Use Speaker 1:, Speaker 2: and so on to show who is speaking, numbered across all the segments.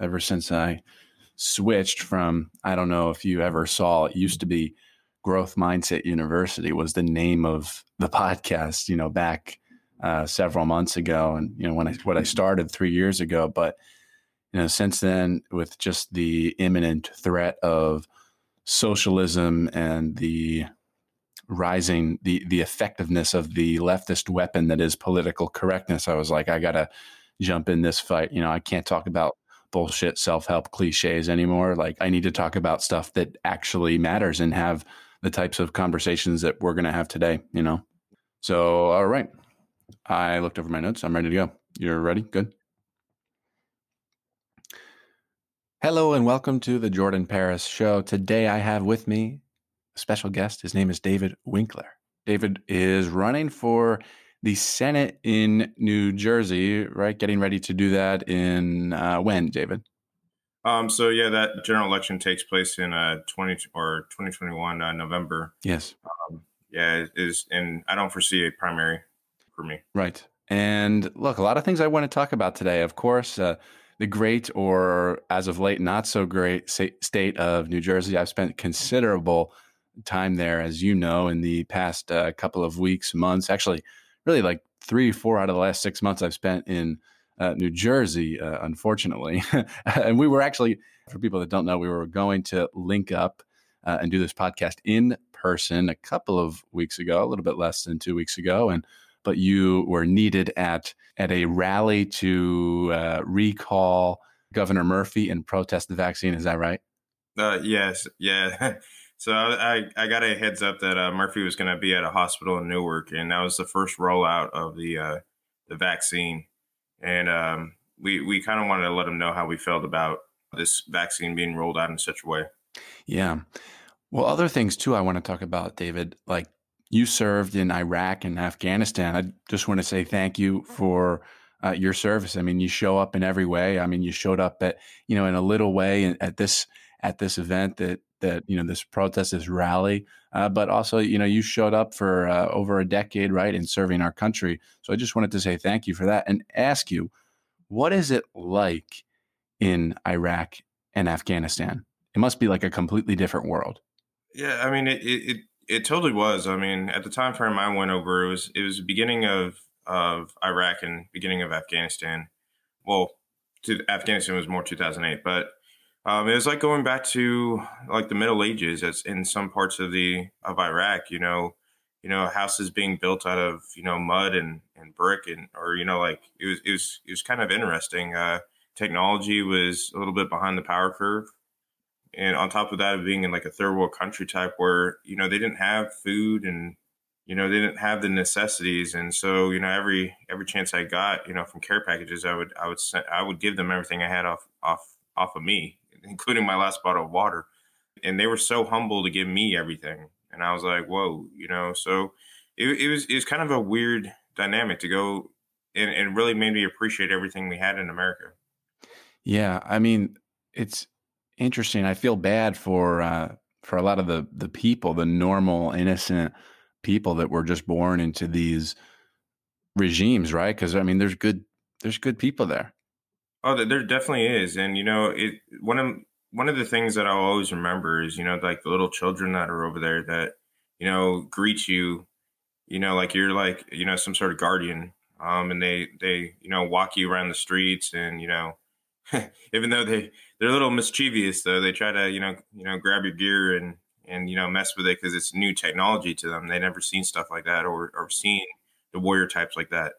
Speaker 1: ever since I switched from, I don't know if you ever saw, it used to be Growth Mindset University was the name of the podcast, you know, back uh, several months ago. And, you know, when I, what I started three years ago, but, you know, since then, with just the imminent threat of socialism and the rising the the effectiveness of the leftist weapon that is political correctness i was like i gotta jump in this fight you know i can't talk about bullshit self-help cliches anymore. Like i need to talk about stuff that actually matters and have the types of conversations that we're going to have today you know? So all right. I looked over my notes. I'm ready to go. You're ready? Good. Hello and welcome to the jordan paris show. Today i have with me a special guest. His name is David Winkler. David is running for the Senate in New Jersey, right? Getting ready to do that in uh, when, David?
Speaker 2: Um, so yeah, that general election takes place in uh, twenty or twenty twenty one uh, November.
Speaker 1: Yes.
Speaker 2: Um, yeah, is, and I don't foresee a primary for me.
Speaker 1: Right. And look, a lot of things I want to talk about today. Of course, uh, the great or as of late not so great state of New Jersey. I've spent considerable time there, as you know, in the past uh, couple of weeks, months, actually, really like three, four out of the last six months I've spent in uh, New Jersey, uh, unfortunately. and we were actually, for people that don't know, we were going to link up uh, and do this podcast in person a couple of weeks ago, a little bit less than two weeks ago. And but you were needed at at a rally to uh, recall Governor Murphy and protest the vaccine. Is that right?
Speaker 2: Uh, yes, yeah. So I, I got a heads up that uh, Murphy was going to be at a hospital in Newark, and that was the first rollout of the uh, the vaccine. And um, we we kind of wanted to let him know how we felt about this vaccine being rolled out in such a way.
Speaker 1: Yeah. Well, other things too. I want to talk about David. Like you served in Iraq and Afghanistan. I just want to say thank you for uh, your service. I mean, you show up in every way. I mean, you showed up at you know in a little way at this at this event that that you know this protest, this rally, uh, but also you know you showed up for uh, over a decade, right, in serving our country. So I just wanted to say thank you for that and ask you, what is it like in Iraq and Afghanistan? It must be like a completely different world.
Speaker 2: Yeah, I mean it it it totally was. I mean, at the time frame I went over, it was it was the beginning of of Iraq and beginning of Afghanistan. Well, to Afghanistan was more 2008, but um, it was like going back to like the Middle Ages, as in some parts of the of Iraq. You know, you know, houses being built out of you know mud and and brick, and or you know, like it was it was it was kind of interesting. Uh, technology was a little bit behind the power curve, and on top of that, of being in like a third world country type where you know they didn't have food and you know they didn't have the necessities and so you know every every chance i got you know from care packages i would i would send, i would give them everything i had off off off of me including my last bottle of water. And they were so humble to give me everything. And I was like, whoa, you know, so it, it was, it was kind of a weird dynamic to go and, really made me appreciate everything we had in America.
Speaker 1: Yeah. I mean, it's interesting. I feel bad for, uh, for a lot of the, the people, the normal, innocent people that were just born into these regimes, right? Because I mean, there's good, there's good people there.
Speaker 2: Oh, there definitely is, and you know, it one of one of the things that I'll always remember is you know like the little children that are over there that you know greet you, you know, like you're like you know some sort of guardian, um, and they they you know walk you around the streets, and you know, even though they they're a little mischievous, though they try to you know you know grab your gear and and you know mess with it because it's new technology to them. They never seen stuff like that or or seen the warrior types like that.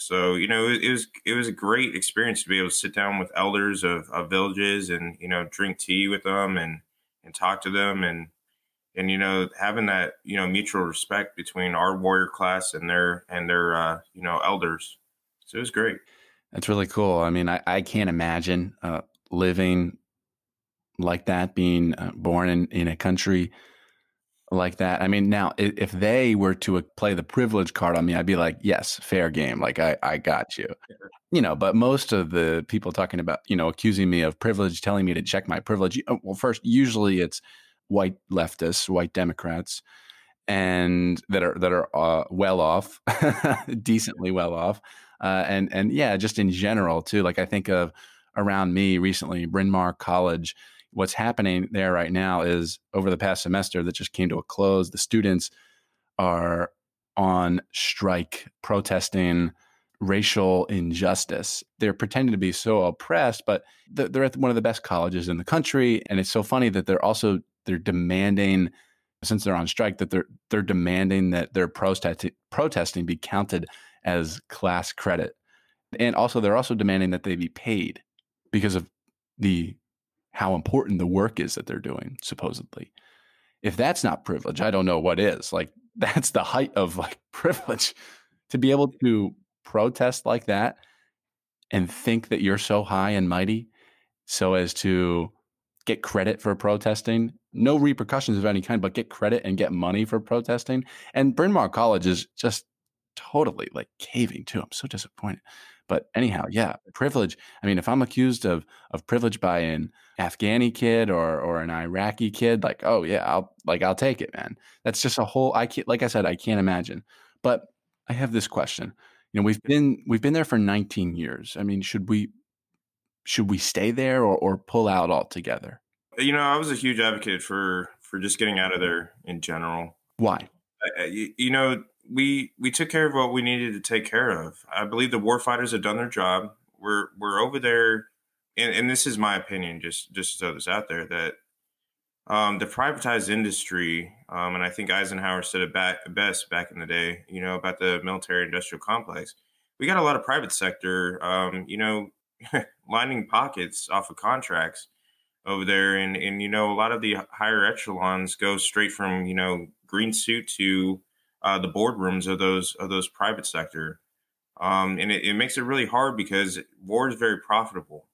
Speaker 2: So you know, it, it, was it was a great experience to be able to sit down with elders of, of villages and you know drink tea with them and and talk to them and and you know having that you know mutual respect between our warrior class and their and their uh, you know elders. So it was great.
Speaker 1: That's really cool. I mean, I, I can't imagine uh, living like that, being uh, born in, in a country like that. I mean, now if they were to uh, play the privilege card on me, I'd be like, yes, fair game. Like I, I got you. You know, but most of the people talking about, you know, accusing me of privilege, telling me to check my privilege. Uh, well, first, usually it's white leftists, white Democrats, and that are that are uh, well off, decently well off, uh, and and yeah, just in general too. Like I think of around me recently, Bryn Mawr College. What's happening there right now is over the past semester that just came to a close, the students are on strike protesting racial injustice. They're pretending to be so oppressed, but they're at one of the best colleges in the country. And it's so funny that they're also they're demanding, since they're on strike, that they're they're demanding that their protest, protesting be counted as class credit. And also they're also demanding that they be paid because of the how important the work is that they're doing, supposedly. If that's not privilege, I don't know what is. Like that's the height of like privilege to be able to protest like that and think that you're so high and mighty so as to get credit for protesting no repercussions of any kind but get credit and get money for protesting and bryn mawr college is just totally like caving too i'm so disappointed. But anyhow yeah privilege i mean if i'm accused of of privilege by an afghani kid or or an iraqi kid like oh yeah i'll like i'll take it man. That's just a whole i can't like i said i can't imagine. But i have this question. You know we've been we've been there for 19 years. I mean should we should we stay there or, or pull out altogether?
Speaker 2: Uh, you know i was a huge advocate for for just getting out of there in general.
Speaker 1: Why?
Speaker 2: Uh, uh, you, you know we we took care of what we needed to take care of i believe the war fighters have done their job we're we're over there and, and this is my opinion just just to throw this out there that um, the privatized industry, um, and I think Eisenhower said it back, best back in the day, you know, about the military industrial complex. We got a lot of private sector, um, you know, lining pockets off of contracts over there. And, and, you know, a lot of the higher echelons go straight from, you know, green suit to uh, the boardrooms of those, of those private sector. Um, and it, it makes it really hard because war is very profitable.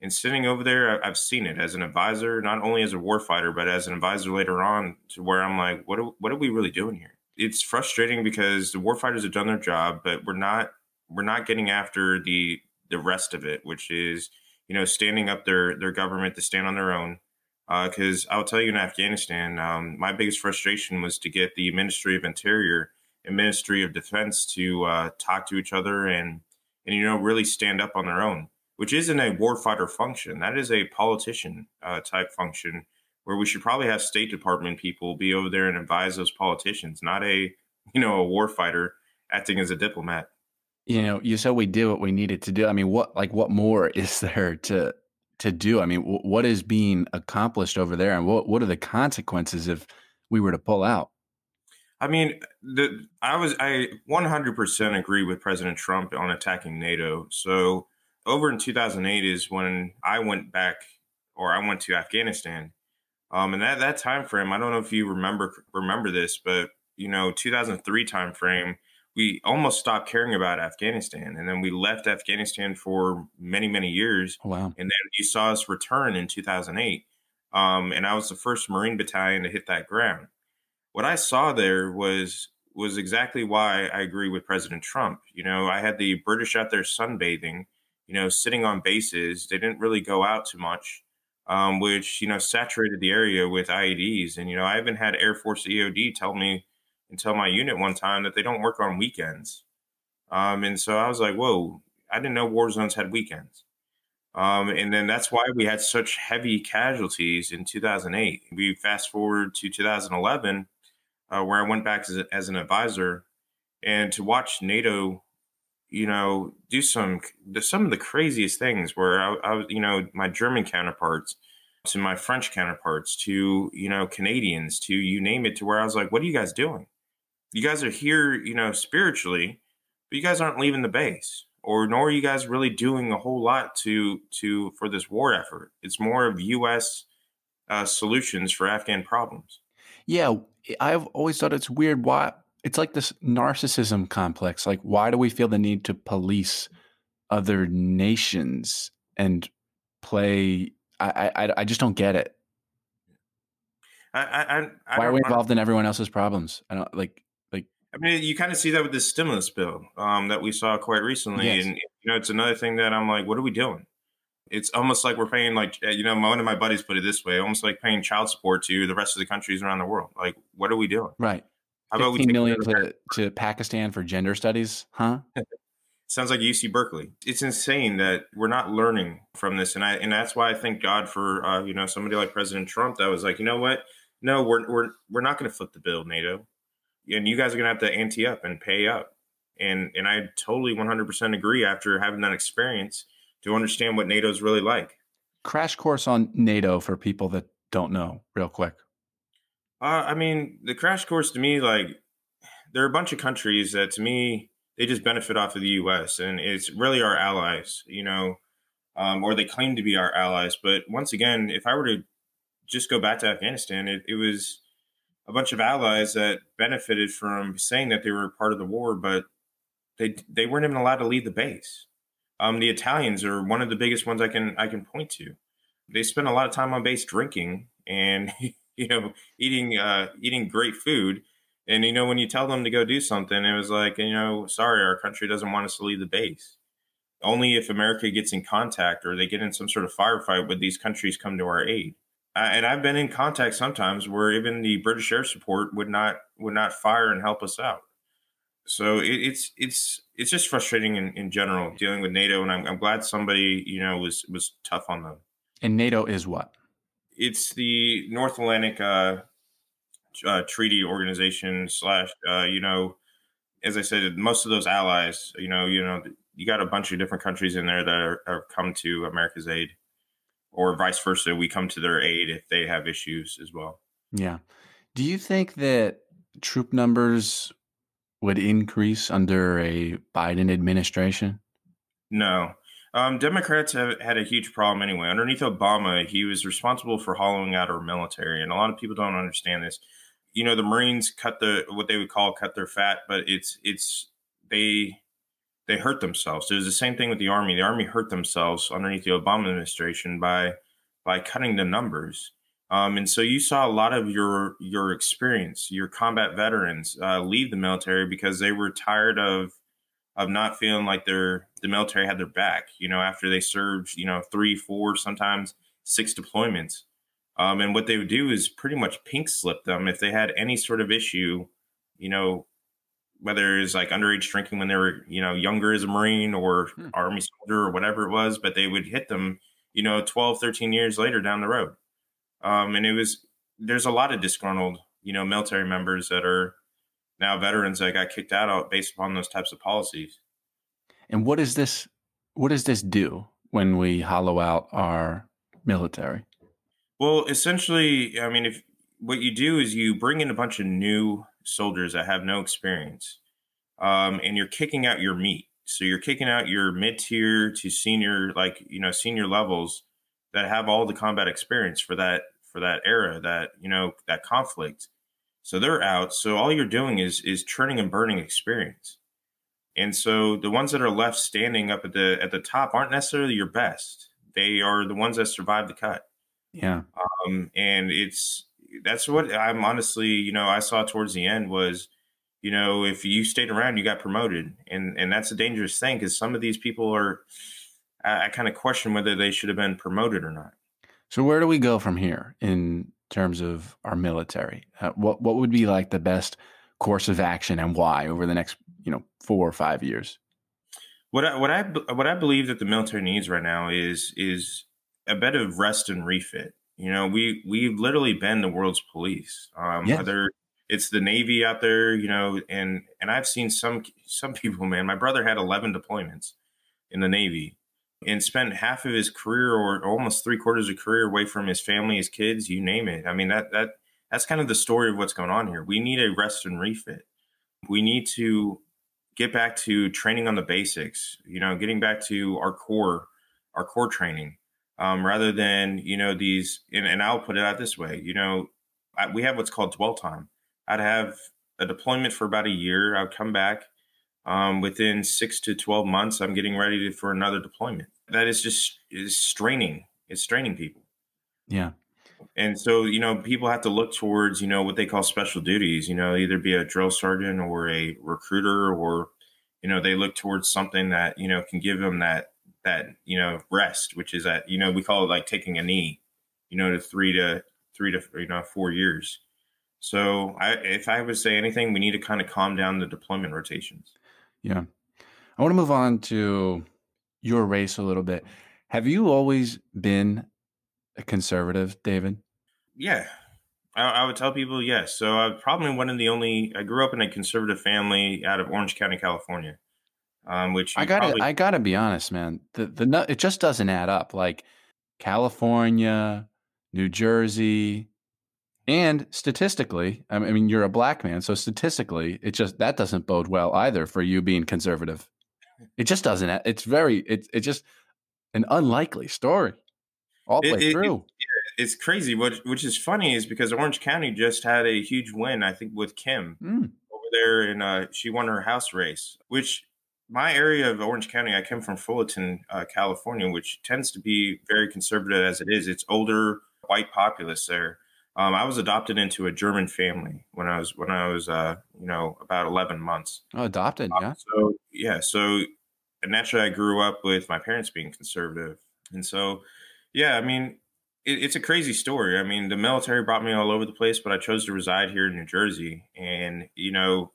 Speaker 2: And sitting over there, I've seen it as an advisor, not only as a warfighter, but as an advisor later on, to where I'm like, what are, what are we really doing here? It's frustrating because the warfighters have done their job, but we're not we're not getting after the the rest of it, which is you know standing up their their government to stand on their own. Because uh, I'll tell you, in Afghanistan, um, my biggest frustration was to get the Ministry of Interior and Ministry of Defense to uh, talk to each other and and you know really stand up on their own which isn't a warfighter function. That is a politician uh, type function where we should probably have State Department people be over there and advise those politicians, not a you know a warfighter acting as a diplomat.
Speaker 1: You know, you said we did what we needed to do. I mean, what like what more is there to to do? I mean, w- what is being accomplished over there, and what what are the consequences if we were to pull out?
Speaker 2: I mean, the I was I 100% agree with President Trump on attacking NATO. So over in 2008 is when I went back or I went to Afghanistan. Um, and that that time frame, I don't know if you remember remember this, but you know, 2003 time frame, we almost stopped caring about Afghanistan, and then we left Afghanistan for many many years.
Speaker 1: Oh, wow!
Speaker 2: And then you saw us return in 2008, um, and I was the first Marine battalion to hit that ground. What I saw there was was exactly why I agree with President Trump. You know, I had the British out there sunbathing you know, sitting on bases. They didn't really go out too much, um, which, you know, saturated the area with IEDs. And, you know, I even had Air Force EOD tell me and tell my unit one time that they don't work on weekends. Um, and so I was like, whoa, I didn't know war zones had weekends. Um, and then that's why we had such heavy casualties in 2008. We fast forward to 2011, uh, where I went back as, a, as an advisor, and to watch NATO you know, do some some of the craziest things where I, I was, you know, my German counterparts to my French counterparts to you know Canadians to you name it to where I was like, what are you guys doing? You guys are here, you know, spiritually, but you guys aren't leaving the base, or nor are you guys really doing a whole lot to to for this war effort. It's more of U.S. Uh, solutions for Afghan problems.
Speaker 1: Yeah, I've always thought it's weird why it's like this narcissism complex. Like, why do we feel the need to police other nations and play? I I, I just don't get it.
Speaker 2: I, I, I
Speaker 1: why are we involved in everyone else's problems? I don't like like.
Speaker 2: I mean, you kind of see that with this stimulus bill um, that we saw quite recently, yes. and you know, it's another thing that I'm like, what are we doing? It's almost like we're paying like you know, one of my buddies put it this way, almost like paying child support to the rest of the countries around the world. Like, what are we doing?
Speaker 1: Right. How about we million to, to Pakistan for gender studies, huh?
Speaker 2: sounds like UC Berkeley. It's insane that we're not learning from this, and I and that's why I thank God for uh, you know somebody like President Trump that was like, you know what, no, we're we're we're not going to flip the bill, NATO, and you guys are going to have to ante up and pay up, and and I totally 100% agree after having that experience to understand what NATO is really like.
Speaker 1: Crash course on NATO for people that don't know, real quick.
Speaker 2: Uh, I mean, the crash course to me, like, there are a bunch of countries that to me they just benefit off of the U.S. and it's really our allies, you know, um, or they claim to be our allies. But once again, if I were to just go back to Afghanistan, it, it was a bunch of allies that benefited from saying that they were part of the war, but they they weren't even allowed to leave the base. Um, the Italians are one of the biggest ones I can I can point to. They spend a lot of time on base drinking and you know eating uh, eating great food and you know, when you tell them to go do something, it was like, you know, sorry, our country doesn't want us to leave the base. Only if America gets in contact or they get in some sort of firefight would these countries come to our aid. And I've been in contact sometimes where even the British air support would not would not fire and help us out. So it, it's it's it's just frustrating in, in general dealing with NATO, and I'm, I'm glad somebody you know was was tough on them.
Speaker 1: And NATO is what?
Speaker 2: It's the North Atlantic uh, uh, treaty organization slash uh, you know as i said most of those allies you know you know you got a bunch of different countries in there that are, are come to america's aid or vice versa we come to their aid if they have issues as well.
Speaker 1: Yeah. Do you think that troop numbers would increase under a biden administration?
Speaker 2: No. Um, Democrats have had a huge problem anyway. Underneath Obama, he was responsible for hollowing out our military, and a lot of people don't understand this. You know the Marines cut the what they would call cut their fat, but it's it's they they hurt themselves. It was the same thing with the Army. The Army hurt themselves underneath the Obama administration by by cutting the numbers. Um, and so you saw a lot of your your experience, your combat veterans uh, leave the military because they were tired of of not feeling like their the military had their back. You know, after they served, you know, three, four, sometimes six deployments. Um, and what they would do is pretty much pink slip them if they had any sort of issue, you know, whether it's like underage drinking when they were, you know, younger as a Marine or hmm. Army soldier or whatever it was, but they would hit them, you know, 12, 13 years later down the road. Um, and it was, there's a lot of disgruntled, you know, military members that are now veterans that got kicked out based upon those types of policies.
Speaker 1: And what is this? What does this do when we hollow out our military?
Speaker 2: Well, essentially, I mean, if what you do is you bring in a bunch of new soldiers that have no experience, um, and you're kicking out your meat. So you're kicking out your mid tier to senior, like you know, senior levels that have all the combat experience for that for that era, that you know, that conflict. So they're out. So all you're doing is is churning and burning experience. And so the ones that are left standing up at the at the top aren't necessarily your best. They are the ones that survive the cut.
Speaker 1: Yeah.
Speaker 2: Um, and it's that's what I'm honestly, you know, I saw towards the end was, you know, if you stayed around, you got promoted, and and that's a dangerous thing because some of these people are, I, I kind of question whether they should have been promoted or not.
Speaker 1: So where do we go from here in terms of our military? Uh, what what would be like the best course of action and why over the next you know four or five years?
Speaker 2: What I, what I what I believe that the military needs right now is is a bit of rest and refit. You know, we we've literally been the world's police. Um, yes. Whether it's the Navy out there, you know, and and I've seen some some people, man. My brother had eleven deployments in the Navy and spent half of his career or almost three quarters of career away from his family, his kids, you name it. I mean that that that's kind of the story of what's going on here. We need a rest and refit. We need to get back to training on the basics. You know, getting back to our core, our core training um, rather than you know these. And, and, I'll put it out this way: you know, I, we have what's called dwell time. I'd have a deployment for about a year. I'd come back um, within six to twelve months. I'm getting ready to, for another deployment. That is just is straining. It's straining people.
Speaker 1: Yeah.
Speaker 2: And so, you know, people have to look towards, you know, what they call special duties, you know, either be a drill sergeant or a recruiter or, you know, they look towards something that, you know, can give them that that you know rest, which is that you know we call it like taking a knee, you know, to three to three to you know four years. So I, if I would say anything, we need to kind of calm down the deployment rotations.
Speaker 1: Yeah. I want to move on to your race a little bit. Have you always been a conservative, David?
Speaker 2: Yeah, I, I, would tell people yes. So I'm probably one of the only. I grew up in a conservative family out of Orange County, California. Um, which
Speaker 1: I got to I got to be honest, man. The the it just doesn't add up. Like California, New Jersey, and statistically, I mean, you're a black man, so statistically, it just that doesn't bode well either for you being conservative. It just doesn't. It's very. It's it's just an unlikely story all the it, way through. It,
Speaker 2: it, it's crazy. What which is funny is because Orange County just had a huge win. I think with Kim mm. over there, and uh, she won her House race. Which my area of Orange County, I come from Fullerton, uh, California, which tends to be very conservative as it is. It's older white populace there um, I was adopted into a German family when I was when I was uh, you know about eleven months.
Speaker 1: Oh, adopted, um, yeah.
Speaker 2: So yeah, so naturally I grew up with my parents being conservative, and so yeah, I mean it, it's a crazy story. I mean the military brought me all over the place, but I chose to reside here in New Jersey, and you know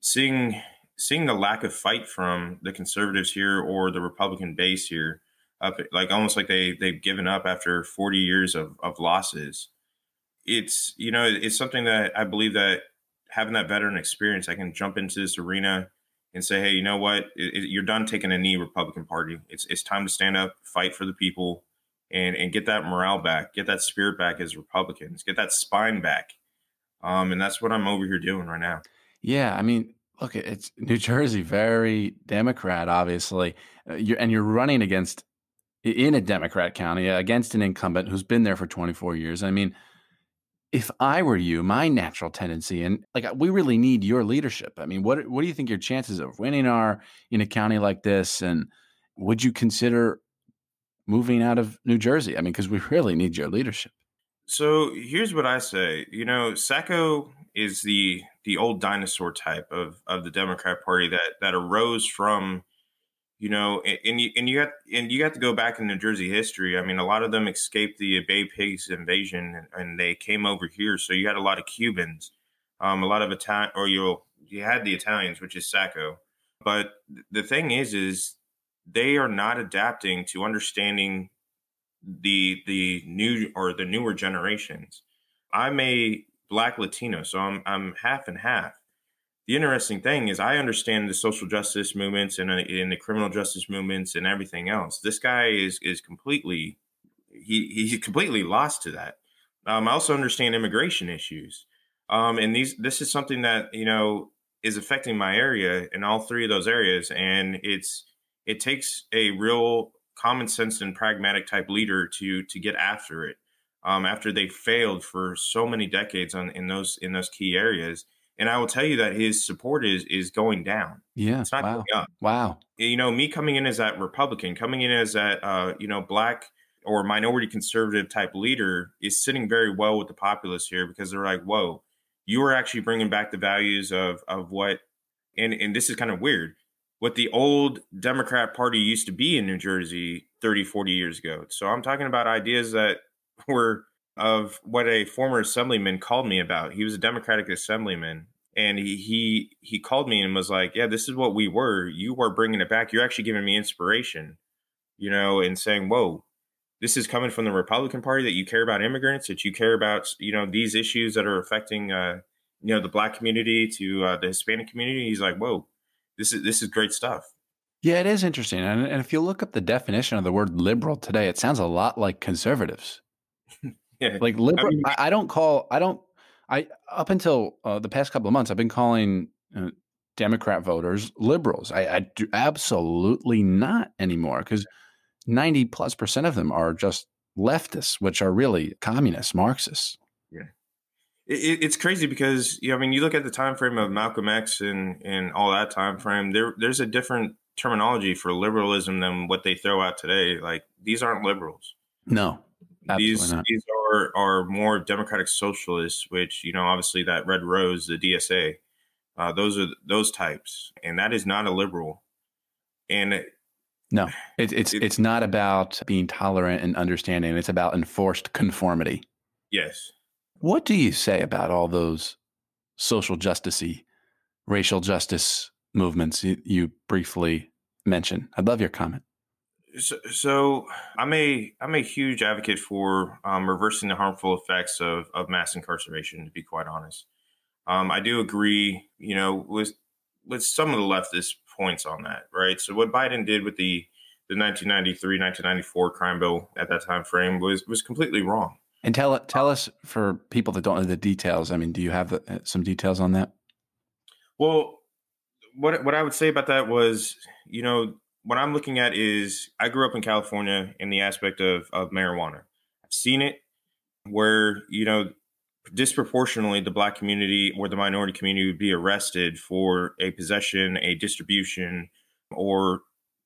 Speaker 2: seeing seeing the lack of fight from the conservatives here or the Republican base here, up like almost like they they've given up after forty years of of losses it's you know it's something that I believe that having that veteran experience, I can jump into this arena and say, hey, you know what? It, it, you're done taking a knee, Republican Party. It's it's time to stand up, fight for the people, and and get that morale back, get that spirit back as Republicans, get that spine back. Um, and that's what I'm over here doing right now.
Speaker 1: Yeah, I mean, look, it's New Jersey, very Democrat, obviously. Uh, you're, and you're running against in a Democrat county against an incumbent who's been there for 24 years. I mean, if I were you, my natural tendency, and like we really need your leadership. I mean, what what do you think your chances of winning are in a county like this? And would you consider moving out of New Jersey? I mean, because we really need your leadership.
Speaker 2: So here's what I say. You know, Sacco is the the old dinosaur type of of the Democrat Party that that arose from you know, and, and you and you got and you got to go back in New Jersey history. I mean, a lot of them escaped the Bay Pigs invasion, and, and they came over here. So you had a lot of Cubans, um, a lot of Italian, or you you had the Italians, which is Sacco. But the thing is, is they are not adapting to understanding the the new or the newer generations. I'm a black Latino, so I'm I'm half and half the interesting thing is I understand the social justice movements and in uh, the criminal justice movements and everything else. This guy is is completely he he's completely lost to that. Um, I also understand immigration issues, um, and these this is something that you know is affecting my area in all three of those areas, and it's it takes a real common sense and pragmatic type leader to to get after it. Um, after they failed for so many decades on in those in those key areas and I will tell you that his support is is going down.
Speaker 1: Yeah, it's not wow. going up. Wow.
Speaker 2: You know, me coming in as that Republican, coming in as that uh, you know black or minority conservative type leader is sitting very well with the populace here because they're like, whoa, you are actually bringing back the values of of what, and and this is kind of weird, what the old Democrat Party used to be in New Jersey 30, 40 years ago. So I'm talking about ideas that were of what a former assemblyman called me about. He was a Democratic assemblyman, and he he he called me and was like, "Yeah, this is what we were. You were bringing it back. You're actually giving me inspiration, you know, and saying, whoa." This is coming from the Republican Party that you care about immigrants, that you care about, you know, these issues that are affecting, uh, you know, the Black community to uh, the Hispanic community. He's like, "Whoa, this is this is great stuff."
Speaker 1: Yeah, it is interesting. And, and if you look up the definition of the word liberal today, it sounds a lot like conservatives. Yeah. Like liberal, I, mean, I, I, don't call, I don't, I, up until uh, the past couple of months, I've been calling uh, Democrat voters liberals. I, I do absolutely not anymore because 90 plus percent of them are just leftists, which are really communists, Marxists.
Speaker 2: Yeah. It, it's crazy because, you know, I mean, you look at the time frame of Malcolm X and, and all that time frame, there, there's a different terminology for liberalism than what they throw out today. Like these aren't liberals.
Speaker 1: No,
Speaker 2: these not. these are are more democratic socialists, which you know obviously that Red Rose, the DSA, uh, those are those types, and that is not a liberal. And
Speaker 1: no, it's it's it, it's not about being tolerant and understanding. It's about enforced conformity.
Speaker 2: Yes.
Speaker 1: What do you say about all those social justicey, racial justice movements you, you briefly mentioned. I'd love your comment.
Speaker 2: So, so, I'm a I'm a huge advocate for um, reversing the harmful effects of of mass incarceration. To be quite honest, um, I do agree. You know, with with some of the leftist points on that, right? So what Biden did with the the 1993 1994 crime bill at that time frame was was completely wrong.
Speaker 1: And tell tell us for people that don't know the details. I mean, do you have uh, some details on that?
Speaker 2: Well, what what I would say about that was, you know, what I'm looking at is I grew up in California in the aspect of of marijuana. I've seen it where you know disproportionately the black community or the minority community would be arrested for a possession, a distribution, or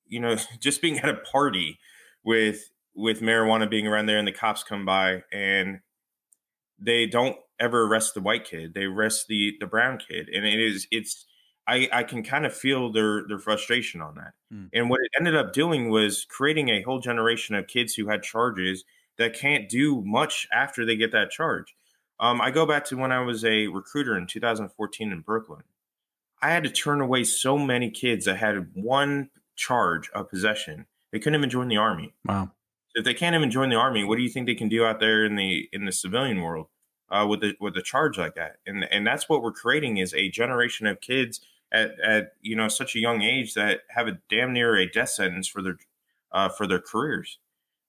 Speaker 2: you know just being at a party with with marijuana being around there and the cops come by and they don't ever arrest the white kid they arrest the the brown kid and it is it's i i can kind of feel their their frustration on that. Mm. and what it ended up doing was creating a whole generation of kids who had charges that can't do much after they get that charge. Um, i go back to when i was a recruiter in 2014 in brooklyn. I had to turn away so many kids that had one charge of possession they couldn't even join the army.
Speaker 1: Wow.
Speaker 2: If they can't even join the army, what do you think they can do out there in the in the civilian world uh, with the with a charge like that? And and that's what we're creating is a generation of kids at at you know such a young age that have a damn near a death sentence for their uh, for their careers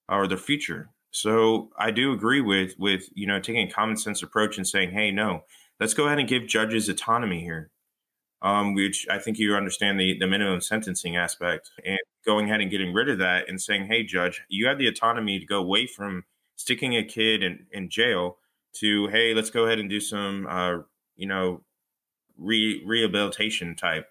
Speaker 2: or their future. So I do agree with with you know taking a common sense approach and saying, hey, no, let's go ahead and give judges autonomy here um, which I think you understand the, the minimum sentencing aspect, and going ahead and getting rid of that and saying, hey, judge, you have the autonomy to go away from sticking a kid in, in jail to, hey, let's go ahead and do some, uh, you know, re- rehabilitation type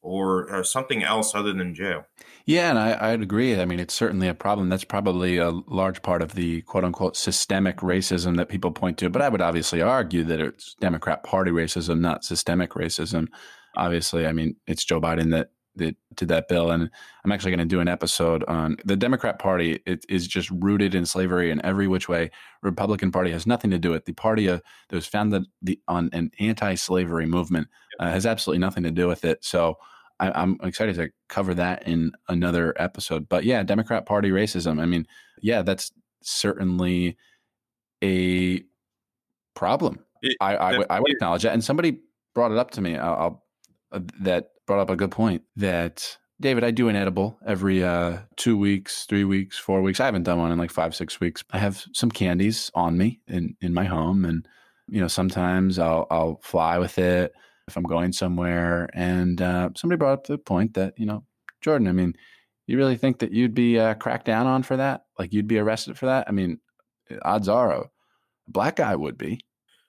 Speaker 2: or, or, something else other than jail.
Speaker 1: Yeah, and I, I'd agree. I mean, it's certainly a problem. That's probably a large part of the quote unquote systemic racism that people point to. But I would obviously argue that it's Democrat Party racism, not systemic racism obviously, I mean, it's Joe Biden that that did that bill, and I'm actually going to do an episode on the Democrat Party. It is just rooted in slavery in every which way. Republican Party has nothing to do with it. the party uh, that was founded the, on an anti-slavery movement uh, has absolutely nothing to do with it. So. I, I'm excited to cover that in another episode. But yeah, Democrat Party racism. I mean, yeah, that's certainly a problem. It, I, I, I, would acknowledge that. And somebody brought it up to me. I'll, I'll uh, that brought up a good point that David, I do an edible every uh, two weeks, three weeks, four weeks. I haven't done one in like five, six weeks. I have some candies on me in, in my home. And, you know, sometimes I'll, I'll fly with it if I'm going somewhere. And uh, somebody brought up the point that, you know, Jordan, I mean, you really think that you'd be uh, cracked down on for that? Like you'd be arrested for that? I mean, odds are a black guy would be.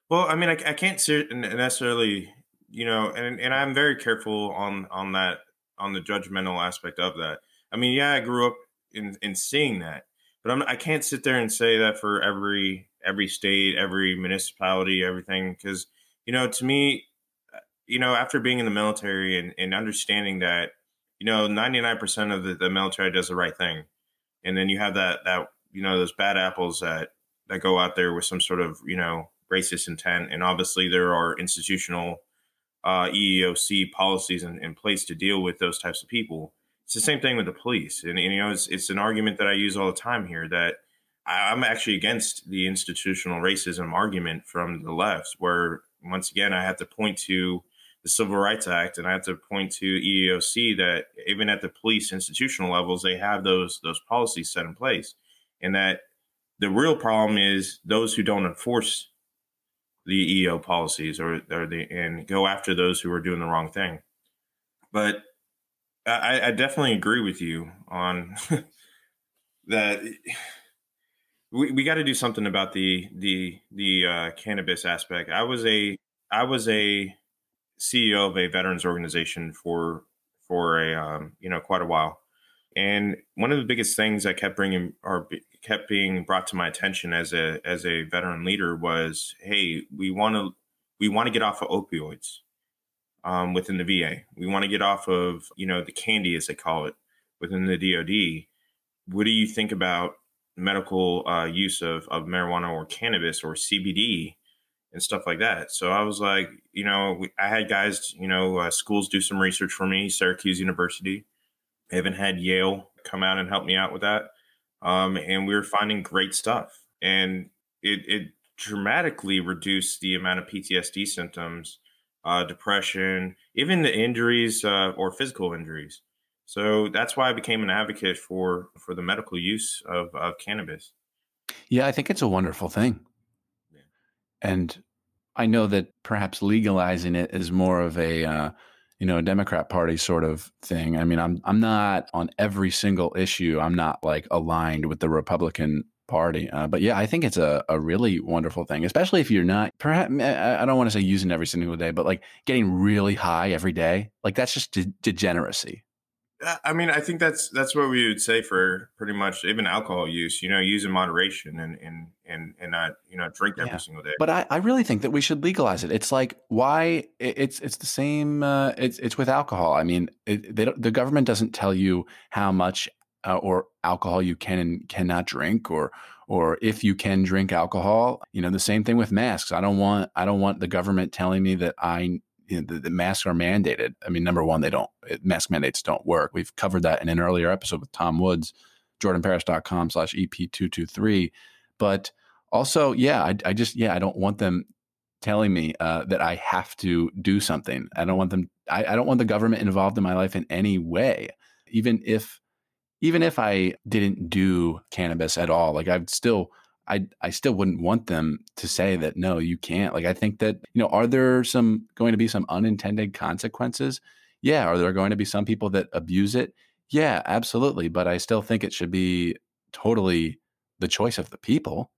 Speaker 2: Well, I mean, I, I can't necessarily you know, and and I'm very careful on on that on the judgmental aspect of that. I mean, yeah, I grew up in in seeing that, but I'm I can't sit there and say that for every every state, every municipality, everything, because you know, to me, uh, you know, after being in the military and, and understanding that, you know, 99% of the, the military does the right thing, and then you have that that you know those bad apples that that go out there with some sort of you know racist intent, and obviously there are institutional uh, EEOC policies in, in, place to deal with those types of people. It's the same thing with the police, and, and you know, it's, it's, an argument that I use all the time here that I'm actually against the institutional racism argument from the left, where once again I have to point to the Civil Rights Act, and I have to point to EEOC that even at the police institutional levels, they have those those policies set in place, and that the real problem is those who don't enforce the EO policies or, or the and go after those who are doing the wrong thing. But I, I definitely agree with you on that. We, we got to do something about the the the uh, cannabis aspect. I was a I was a CEO of a veterans organization for for a um, you know quite a while, and one of the biggest things that kept bringing or kept being brought to my attention as a as a veteran leader was, hey, we want to we want to get off of opioids um, within the VA. We want to get off of you know the candy as they call it within the DoD. What do you think about medical uh, use of, of marijuana or cannabis or CBD and stuff like that. So I was like, you know, I had guys, you know, uh, schools do some research for me, Syracuse University. I even had Yale come out and help me out with that. Um, and we were finding great stuff. And it, it dramatically reduced the amount of PTSD symptoms, uh, depression, even the injuries uh, or physical injuries. So that's why I became an advocate for for the medical use of, of cannabis.
Speaker 1: Yeah, I think it's a wonderful thing. Yeah. And I know that perhaps legalizing it is more of a uh, you know, Democrat Party sort of thing. I mean, I'm I'm not on every single issue. I'm not like aligned with the Republican Party, uh, but yeah, I think it's a, a really wonderful thing, especially if you're not perhaps I don't want to say using every single day, but like getting really high every day. Like that's just de- degeneracy.
Speaker 2: I mean, I think that's that's what we would say for pretty much even alcohol use. You know, use in moderation and and and and not you know drink every yeah. single day.
Speaker 1: But I, I really think that we should legalize it. It's like why it's it's the same. Uh, it's it's with alcohol. I mean, it, they, the government doesn't tell you how much uh, or alcohol you can and cannot drink or or if you can drink alcohol you know the same thing with masks i don't want i don't want the government telling me that i you know, the, the, masks are mandated. I mean, number one, they don't, mask mandates don't work. We've covered that in an earlier episode with Tom Woods, jordanparis.com slash EP223. But also, yeah, I, I, just, yeah, I don't want them telling me uh, that I have to do something. I don't want them, I, I don't want the government involved in my life in any way. Even if, even if I didn't do cannabis at all, like I'd still, I I still wouldn't want them to say that no, you can't. Like I think that you know, are there some going to be some unintended consequences? Yeah. Are there going to be some people that abuse it? Yeah, absolutely. But I still think it should be totally the choice of the people.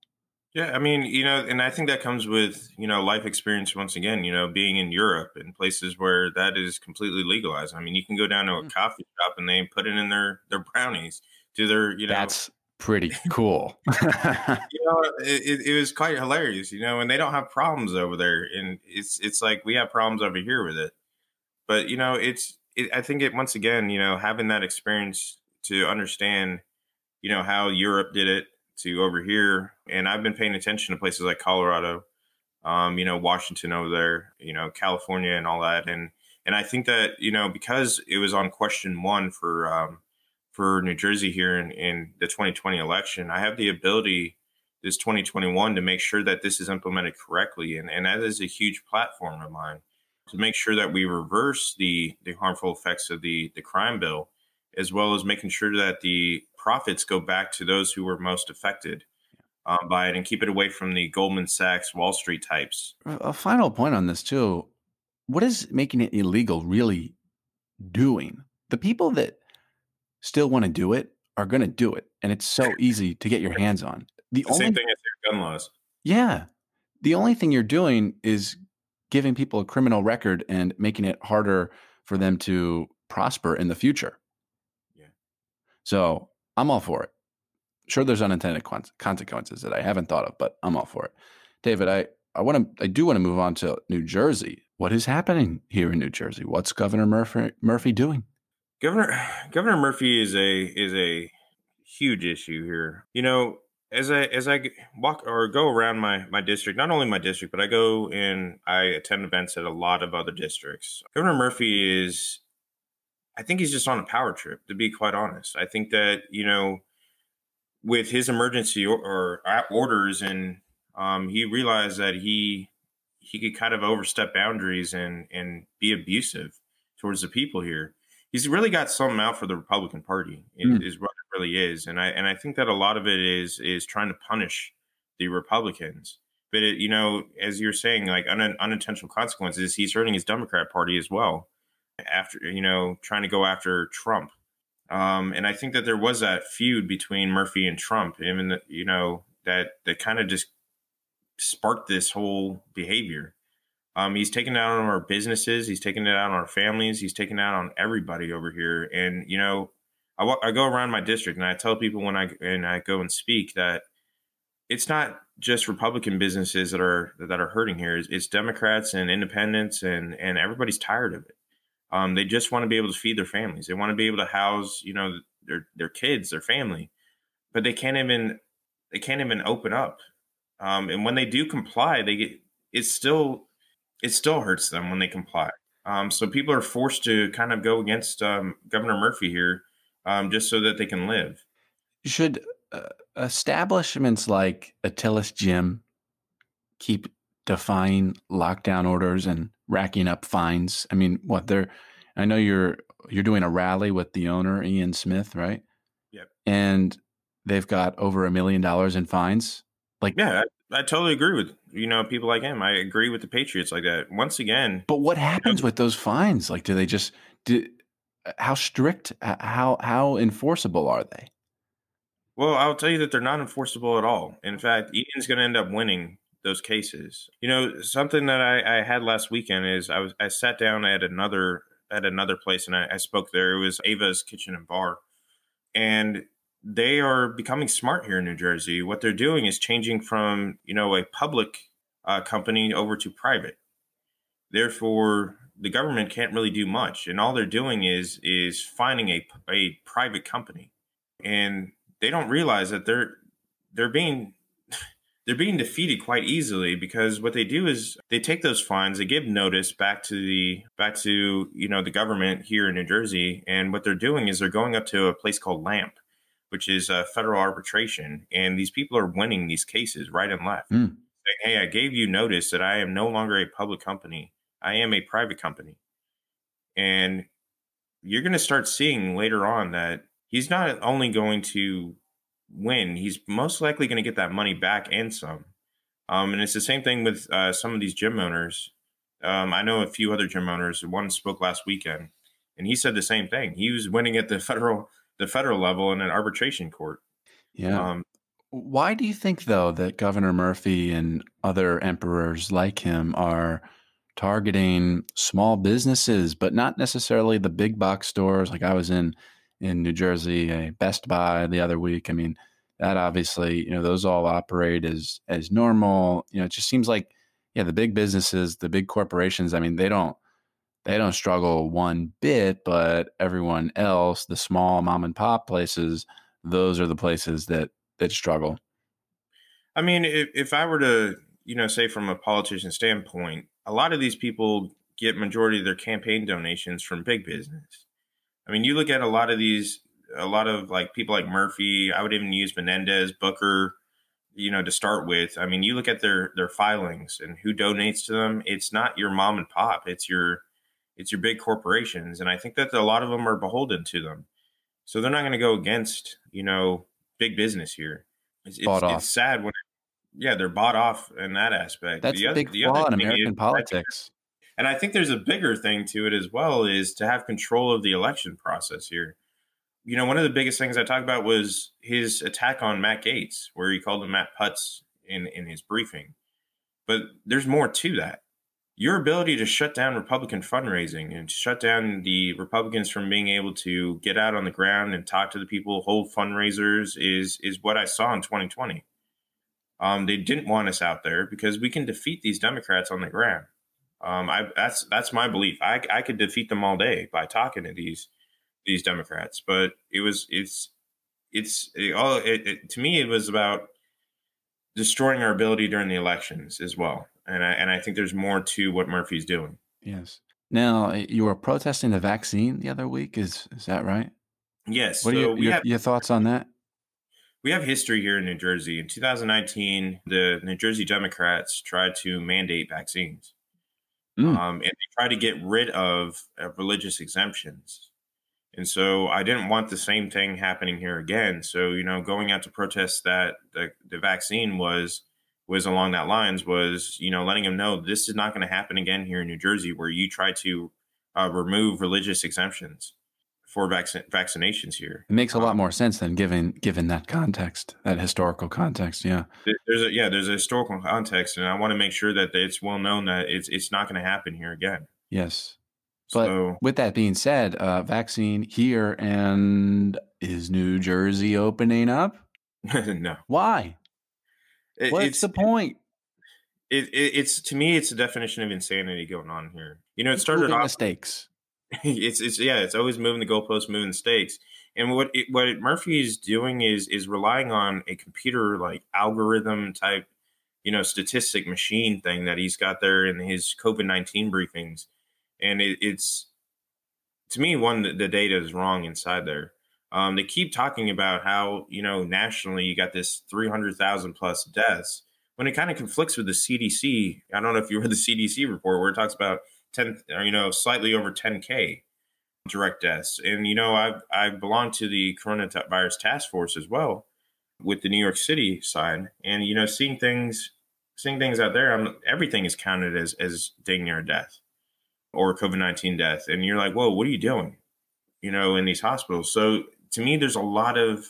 Speaker 2: Yeah, I mean, you know, and I think that comes with, you know, life experience once again, you know, being in Europe and places where that is completely legalized. I mean, you can go down to a mm. coffee shop and they put it in their their brownies. Do their, you know
Speaker 1: That's pretty cool.
Speaker 2: you know, it, it, was quite hilarious, you know, and they don't have problems over there, and it's it's like we have problems over here with it. But you know, it's it, I think it once again, you know, having that experience to understand, you know, how Europe did it to over here, and I've been paying attention to places like Colorado, um, you know, Washington over there, you know, California, and all that, and and I think that you know because it was on question one for um, for New Jersey here in, in the 2020 election, I have the ability this 2021 to make sure that this is implemented correctly. And, and that is a huge platform of mine to make sure that we reverse the, the harmful effects of the, the crime bill, as well as making sure that the profits go back to those who were most affected. Um, by it and keep it away from the Goldman Sachs, Wall Street types.
Speaker 1: A final point on this, too. What is making it illegal really doing? The people that still want to do it are going to do it, and it's so easy to get your hands on.
Speaker 2: The, the only, same thing as your gun laws.
Speaker 1: Yeah, the only thing you're doing is giving people a criminal record and making it harder for them to prosper in the future. Yeah. So I'm all for it. Sure, there's unintended consequences that I haven't thought of, but I'm all for it. David, I, I want to I do want to move on to New Jersey. What is happening here in New Jersey? What's Governor Murphy Murphy doing?
Speaker 2: Governor Governor Murphy is a is a huge issue here. You know, as I as I walk or go around my my district, not only my district, but I go and I attend events at a lot of other districts. Governor Murphy is, I think he's just on a power trip. To be quite honest, I think that you know, with his emergency or, or orders, and um, he realized that he he could kind of overstep boundaries and and be abusive towards the people here he's really got something out for the Republican Party. Mm. Is what it really is, and I and I think that a lot of it is is trying to punish the Republicans. But it, you know, as you're saying, like un, unintentional consequences, he's hurting his Democrat Party as well. After you know, trying to go after Trump, um, and I think that there was that feud between Murphy and Trump, even you know that that kind of just sparked this whole behavior. Um, he's taking it out on our businesses. He's taking it out on our families. He's taking it out on everybody over here. And you know, I, I go around my district and I tell people when I and I go and speak that it's not just Republican businesses that are that are hurting here. It's, it's Democrats and independents and and everybody's tired of it. Um, they just want to be able to feed their families. They want to be able to house, you know, their their kids, their family, but they can't even they can't even open up. Um, and when they do comply, they get it's still it still hurts them when they comply. Um, so people are forced to kind of go against um, Governor Murphy here um, just so that they can live.
Speaker 1: Should uh, establishments like Atilis Gym keep defying lockdown orders and racking up fines? I mean, what they're I know you're you're doing a rally with the owner Ian Smith, right?
Speaker 2: Yep.
Speaker 1: And they've got over a million dollars in fines. Like,
Speaker 2: yeah, I, totally agree with you know people like him. I agree with the Patriots like that. Once again,
Speaker 1: but what happens you know, with those fines? Like, do they just do? How strict? How how enforceable are they?
Speaker 2: Well, I'll tell you that they're not enforceable at all. In fact, Ian's going to end up winning those cases. You know, something that I, I, had last weekend is I was I sat down at another at another place and I, I spoke there. It was Ava's Kitchen and Bar, and they are becoming smart here in New Jersey. What they're doing is changing from you know a public uh, company over to private. Therefore, the government can't really do much, and all they're doing is is finding a a private company, and they don't realize that they're they're being they're being defeated quite easily because what they do is they take those fines, they give notice back to the back to you know the government here in New Jersey, and what they're doing is they're going up to a place called LAMP, which is a federal arbitration. And these people are winning these cases right and left. Mm. Saying, hey, I gave you notice that I am no longer a public company. I am a private company. And you're going to start seeing later on that he's not only going to win, he's most likely going to get that money back and some. Um, and it's the same thing with uh, some of these gym owners. Um, I know a few other gym owners. One spoke last weekend, and he said the same thing. He was winning at the federal the federal level in an arbitration court.
Speaker 1: Yeah. Um, Why do you think, though, that Governor Murphy and other emperors like him are targeting small businesses, but not necessarily the big box stores? Like I was in in New Jersey, a Best Buy the other week. I mean, that obviously, you know, those all operate as as normal. You know, it just seems like, yeah, the big businesses, the big corporations. I mean, they don't they don't struggle one bit, but everyone else, the small mom and pop places, those are the places that that struggle.
Speaker 2: I mean, if, if I were to, you know, say from a politician standpoint, a lot of these people get majority of their campaign donations from big business. I mean, you look at a lot of these, a lot of like people like Murphy. I would even use Menendez, Booker, you know, to start with. I mean, you look at their their filings and who donates to them. It's not your mom and pop. It's your it's your big corporations, and I think that a lot of them are beholden to them. So they're not going to go against you know big business here. It's, it's, it's sad when, yeah, they're bought off in that aspect.
Speaker 1: That's the a big flaw in American politics.
Speaker 2: And I think there's a bigger thing to it as well is to have control of the election process here. You know, one of the biggest things I talked about was his attack on Matt Gaetz, where he called him Matt Putz in in his briefing. But there's more to that your ability to shut down Republican fundraising and shut down the Republicans from being able to get out on the ground and talk to the people, hold fundraisers is is what I saw in 2020. Um, they didn't want us out there because we can defeat these Democrats on the ground. Um, I, that's that's my belief. I, I could defeat them all day by talking to these these Democrats, but it was it's it's it, all it, it, to me it was about destroying our ability during the elections as well and I and I think there's more to what Murphy's doing.
Speaker 1: Yes. Now you were protesting the vaccine the other week. Is is that right?
Speaker 2: Yes.
Speaker 1: What so are your, your, have, your thoughts on that?
Speaker 2: We have history here in New Jersey. In 2019, the New Jersey Democrats tried to mandate vaccines, mm. um, and they tried to get rid of uh, religious exemptions. And so I didn't want the same thing happening here again. So you know, going out to protest that the, the vaccine was was along that lines was you know letting him know this is not going to happen again here in New Jersey where you try to uh, remove religious exemptions for vac- vaccinations here.
Speaker 1: It makes a lot um, more sense than given given that context, that historical context. Yeah,
Speaker 2: there's a yeah, there's a historical context, and I want to make sure that it's well known that it's it's not going to happen here again.
Speaker 1: Yes, but so, with that being said, uh, vaccine here and is New Jersey opening up?
Speaker 2: no.
Speaker 1: Why? It, What's the point?
Speaker 2: It, it, it's to me, it's a definition of insanity going on here. You know, it started
Speaker 1: off mistakes.
Speaker 2: It's it's yeah, it's always moving the goalposts, moving the stakes. And what it, what Murphy is doing is is relying on a computer like algorithm type, you know, statistic machine thing that he's got there in his COVID 19 briefings. And it, it's, to me, one, the, the data is wrong inside there. Um, they keep talking about how, you know, nationally you got this 300,000 plus deaths when it kind of conflicts with the CDC. I don't know if you read the CDC report where it talks about 10, or, you know, slightly over 10K direct deaths. And, you know, I've, I belong to the coronavirus task force as well with the New York City side. And, you know, seeing things, seeing things out there, I'm, everything is counted as, as dang near death or COVID 19 death. And you're like, whoa, what are you doing? You know, in these hospitals. So to me, there's a lot of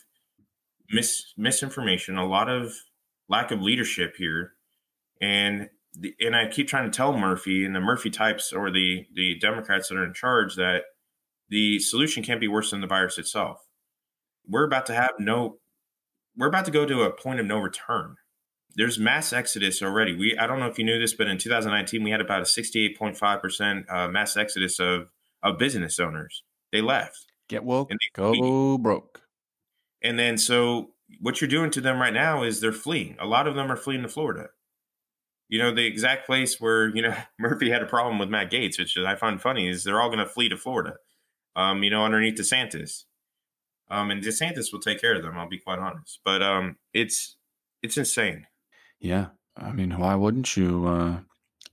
Speaker 2: mis- misinformation, a lot of lack of leadership here. And the, and I keep trying to tell Murphy and the Murphy types or the the Democrats that are in charge that the solution can't be worse than the virus itself. We're about to have no we're about to go to a point of no return. There's mass exodus already. We I don't know if you knew this, but in 2019 we had about a 68.5% uh, mass exodus of of business owners. They left.
Speaker 1: Get woke. And they go flee. broke.
Speaker 2: And then so what you're doing to them right now is they're fleeing. A lot of them are fleeing to Florida. You know, the exact place where, you know, Murphy had a problem with Matt Gaetz, which I find funny, is they're all going to flee to Florida, um, you know, underneath DeSantis. Um, and DeSantis will take care of them, I'll be quite honest. But um, it's it's insane.
Speaker 1: Yeah. I mean, why wouldn't you uh,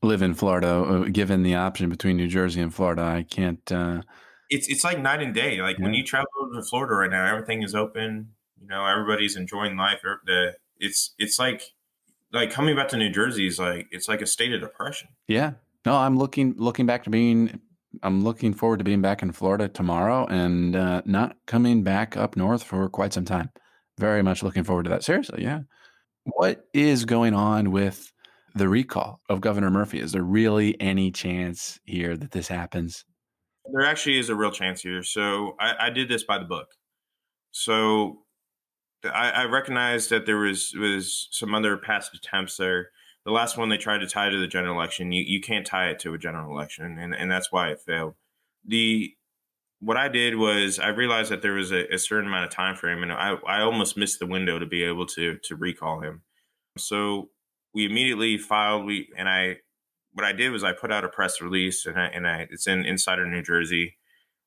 Speaker 1: live in Florida uh, given the option between New Jersey and Florida? I can't. Uh...
Speaker 2: It's, it's like night and day. Like yeah. when you travel to Florida right now, everything is open you know, everybody's enjoying life. It's it's like like coming back to New Jersey is like it's like a state of depression.
Speaker 1: Yeah. No, I'm looking looking back to being I'm looking forward to being back in Florida tomorrow and uh, not coming back up north for quite some time. Very much looking forward to that. Seriously, yeah. What is going on with the recall of Governor Murphy? Is there really any chance here that this happens?
Speaker 2: There actually is a real chance here. So I, I did this by the book. So I, I recognized that there was was some other past attempts there. The last one they tried to tie to the general election. You you can't tie it to a general election, and and that's why it failed. The what I did was I realized that there was a, a certain amount of time frame, and I I almost missed the window to be able to to recall him. So we immediately filed. We and I what I did was I put out a press release, and I and I it's in Insider New Jersey,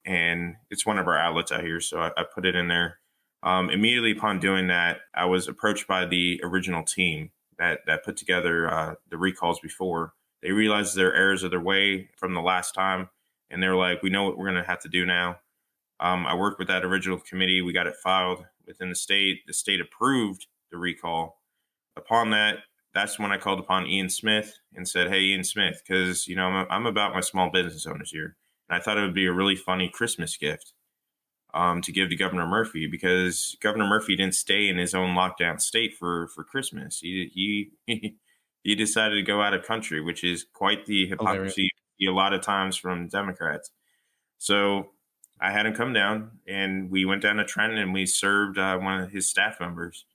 Speaker 2: and it's one of our outlets out here, so I, I put it in there um, immediately upon doing that, I was approached by the original team that that put together uh, the recalls before. They realized their errors of their way from the last time, and they're like, "We know what we're going to have to do now." Um, I worked with that original committee. We got it filed within the state. The state approved the recall. Upon that, that's when I called upon Ian Smith and said, "Hey, Ian Smith, because you know I'm, I'm about my small business owners here, and I thought it would be a really funny Christmas gift um, to give to Governor Murphy because Governor Murphy didn't stay in his own lockdown state for for Christmas. He he he decided to go out of country, which is quite the hypocrisy a lot of times from Democrats. So I had him come down, and we went down to Trenton, and we served uh, one of his staff members,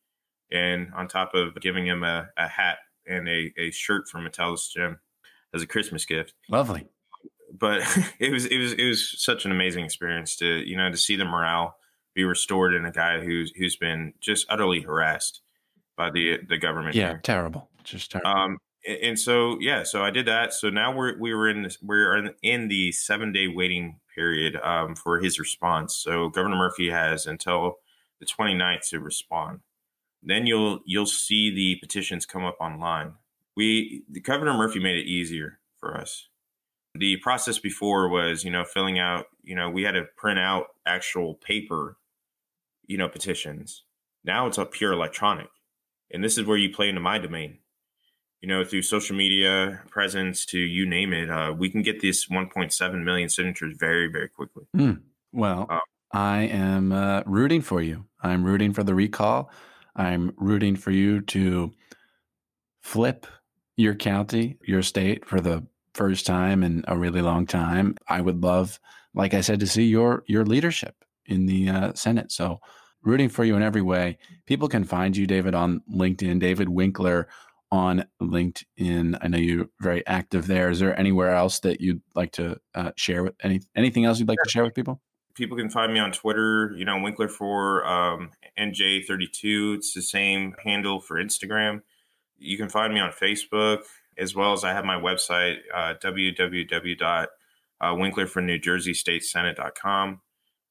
Speaker 2: and on top of giving him a, a hat and a, a shirt from Atilis Gym as a Christmas gift.
Speaker 1: Lovely
Speaker 2: but it was it was it was such an amazing experience to you know to see the morale be restored in a guy who's who's been just utterly harassed by the the government.
Speaker 1: Yeah, here. terrible, just terrible. Um,
Speaker 2: and so yeah, so I did that. So now we're we were in this, we're in, in the seven day waiting period um, for his response. So Governor Murphy has until the 29th to respond. Then you'll you'll see the petitions come up online. We the Governor Murphy made it easier for us. The process before was you know filling out you know we had to print out actual paper you know petitions. Now it's a pure electronic. And this is where you play into my domain. You know through social media presence to you name it uh, we can get this 1.7 million signatures very very quickly.
Speaker 1: Mm. well um, i am uh, rooting for you. I'm rooting for the recall i'm rooting for you to flip your county your state for the first time in a really long time. I would love, like I said, to see your your leadership in the uh, Senate. So rooting for you in every way. People can find you, David, on LinkedIn. David Winkler on LinkedIn. I know you're very active there. Is there anywhere else that you'd like to uh, share with any anything else you'd like to share with people?
Speaker 2: People can find me on Twitter. You know, Winkler for um, NJ32. It's the same handle for Instagram you can find me on Facebook as well as I have my website, uh, www.winklerfornewjerseystatesenate.com.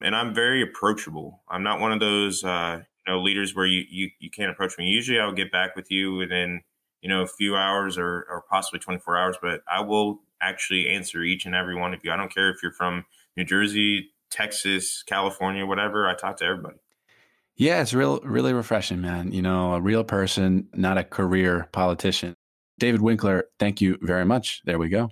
Speaker 2: And I'm very approachable. I'm not one of those uh, you know leaders where you, you you can't approach me. Usually, I'll get back with you within you know a few hours or or possibly 24 hours, but I will actually answer each and every one of you. I don't care if you're from New Jersey, Texas, California, whatever. I talk to everybody.
Speaker 1: Yeah, it's real, really refreshing, man. You know, a real person, not a career politician. David Winkler, thank you very much. There we go.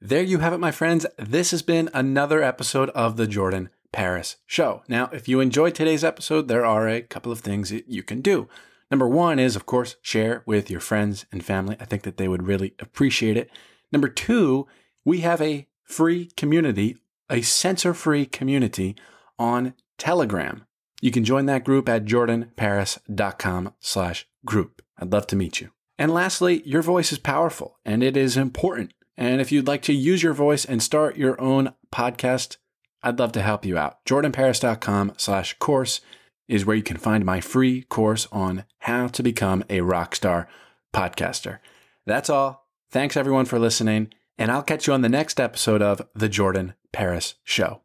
Speaker 1: There you have it, my friends. This has been another episode of the Jordan Paris Show. Now, if you enjoyed today's episode, there are a couple of things that you can do. Number one is, of course, share with your friends and family. I think that they would really appreciate it. Number two, we have a free community, a censor free community on Telegram. You can join that group at jordanparis.com slash group. I'd love to meet you. And lastly, your voice is powerful and it is important. And if you'd like to use your voice and start your own podcast, I'd love to help you out. jordanparis.com slash course is where you can find my free course on how to become a rock star podcaster. That's all. Thanks everyone for listening, and I'll catch you on the next episode of The Jordan Paris Show.